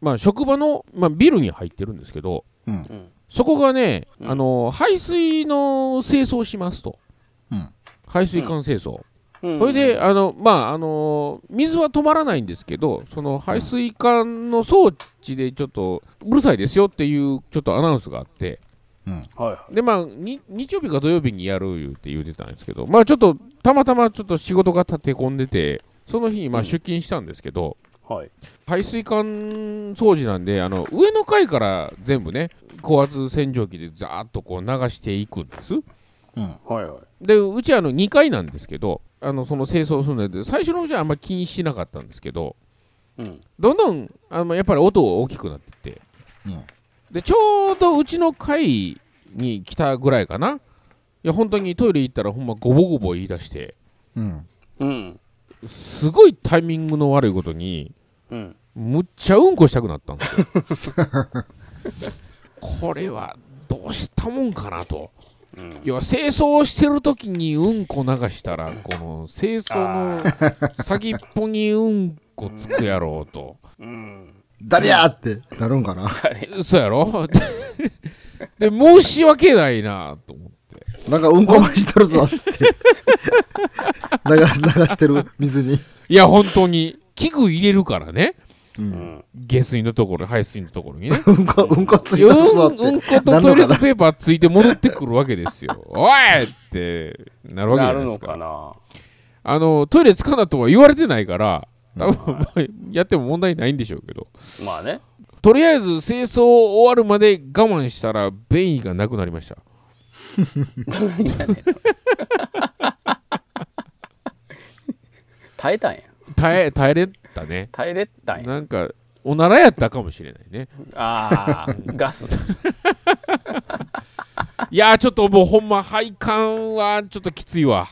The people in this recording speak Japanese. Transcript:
まあ、職場の、まあ、ビルに入ってるんですけど、うん。うんそこがね、うん。あの排水の清掃しますと、うん。排水管清掃、うん。それであの、まああの水は止まらないんですけどその排水管の装置でちょっとうるさいですよっていうちょっとアナウンスがあって。はいはい。でまあに日曜日か土曜日にやる言うて言うてたんですけどまあちょっとたまたまちょっと仕事が立て込んでてその日にまあうん。出勤したんですけど、はい。排水管掃除なんであの上の階から全部ね高圧洗浄機でザーッとこう流していくんです。うん。はいはい。でうちあの2階なんですけどあのその清掃するので最初のうちはあんまり気にしなかったんですけどうん。どんどんあのやっぱり音が大きくなってって。うん。でちょうどうちの階に来たぐらいかな。いや本当にトイレ行ったらほんまゴボゴボ言い出して。うん。うん。すごいタイミングの悪いことにうんむっちゃうんこしたくなったんですよ。これはどうしたもんかなと。うん要は清掃してる時にうんこ流したらこの清掃の先っぽにうんこつくやろうと。うん。誰やって。なるんかな。そうやろ？で申し訳ないなと思って。なんかうんこまいとるぞっつって。流流してる水に。いや本当に器具入れるからね。ううん。ん下水のところ排水のところにね。うんこうんこついうんとるぞって。うんことトイレットペーパーついて戻ってくるわけですよ。おいってなるわけじなるのゃないですか。かな。あのトイレつかなとは言われてないから多分、まあ やっても問題ないんでしょうけど。まあね。とりあえず清掃終わるまで我慢したら便意がなくなりました。耐えたんや耐え耐えれたね。耐えれたんや。なんかおならやったかもしれないね。ああガス。いやーちょっともうほんま配管はちょっときついわ